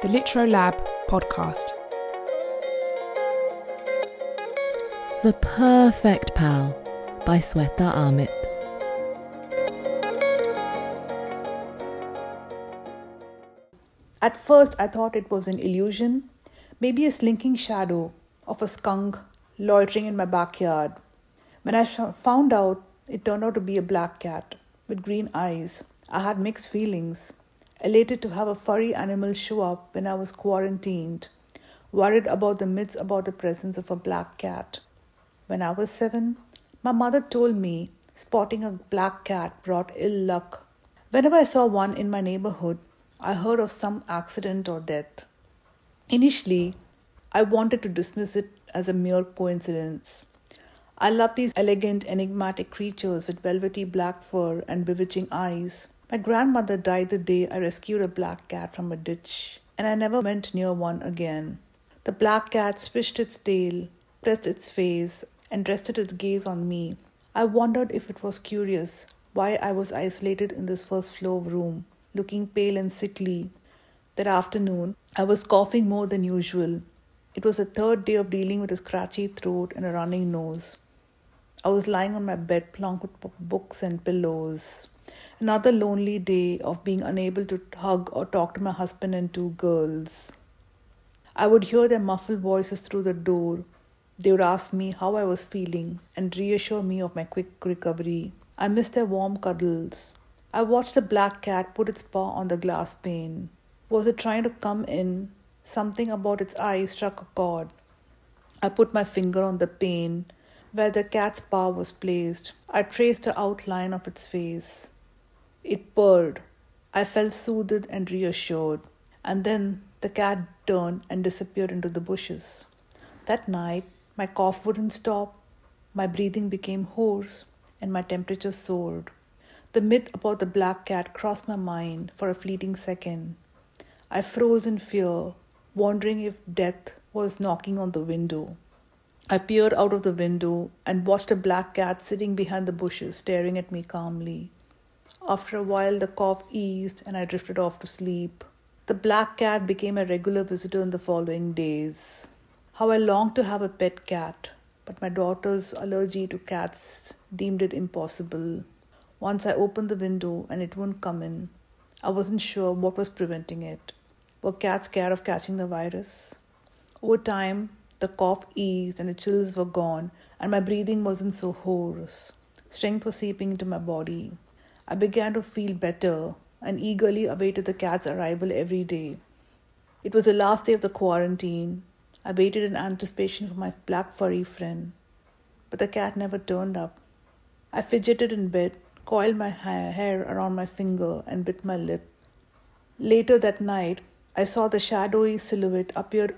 the Litro Lab podcast. The Purrfect Pal by Swetha Amit. At first, I thought it was an illusion, maybe a slinking shadow of a skunk loitering in my backyard. When I found out, it turned out to be a black cat with green eyes. I had mixed feelings. Elated to have a furry animal show up when I was quarantined, worried about the myths about the presence of a black cat. When I was seven, my mother told me spotting a black cat brought ill luck. Whenever I saw one in my neighborhood, I heard of some accident or death. Initially, I wanted to dismiss it as a mere coincidence. I love these elegant, enigmatic creatures with velvety black fur and bewitching eyes. My grandmother died the day I rescued a black cat from a ditch, and I never went near one again. The black cat swished its tail, pressed its face, and rested its gaze on me. I wondered if it was curious why I was isolated in this first floor room, looking pale and sickly. That afternoon, I was coughing more than usual. It was the third day of dealing with a scratchy throat and a running nose. I was lying on my bed, plunked with books and pillows. Another lonely day of being unable to hug or talk to my husband and two girls. I would hear their muffled voices through the door, they would ask me how I was feeling and reassure me of my quick recovery. I missed their warm cuddles. I watched a black cat put its paw on the glass pane. Was it trying to come in? Something about its eyes struck a chord. I put my finger on the pane where the cat's paw was placed. I traced the outline of its face. It purred. I felt soothed and reassured. And then the cat turned and disappeared into the bushes. That night, my cough wouldn't stop, my breathing became hoarse, and my temperature soared. The myth about the black cat crossed my mind for a fleeting second. I froze in fear, wondering if death was knocking on the window. I peered out of the window and watched a black cat sitting behind the bushes staring at me calmly. After a while, the cough eased and I drifted off to sleep. The black cat became a regular visitor in the following days. How I longed to have a pet cat, but my daughter's allergy to cats deemed it impossible. Once I opened the window and it wouldn't come in. I wasn't sure what was preventing it. Were cats scared of catching the virus? Over time, the cough eased and the chills were gone, and my breathing wasn't so hoarse. Strength was seeping into my body. I began to feel better and eagerly awaited the cat's arrival every day. It was the last day of the quarantine, I waited in anticipation for my black furry friend, but the cat never turned up. I fidgeted in bed, coiled my hair around my finger, and bit my lip. Later that night, I saw the shadowy silhouette appear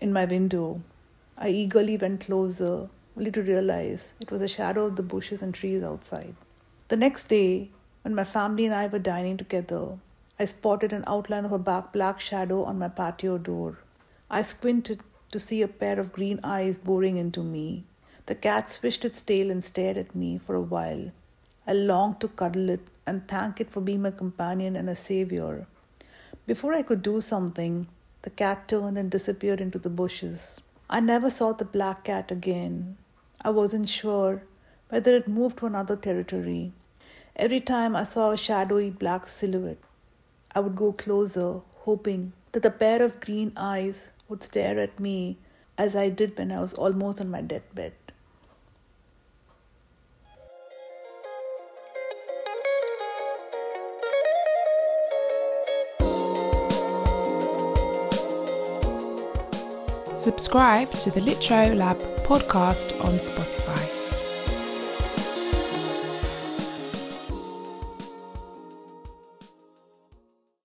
in my window. I eagerly went closer, only to realize it was a shadow of the bushes and trees outside. The next day, when my family and I were dining together, I spotted an outline of a black shadow on my patio door. I squinted to see a pair of green eyes boring into me. The cat swished its tail and stared at me for a while. I longed to cuddle it and thank it for being my companion and a savior. Before I could do something, the cat turned and disappeared into the bushes. I never saw the black cat again. I wasn't sure whether it moved to another territory. Every time I saw a shadowy black silhouette, I would go closer, hoping that the pair of green eyes would stare at me as I did when I was almost on my deathbed. Subscribe to the Litro Lab podcast on Spotify.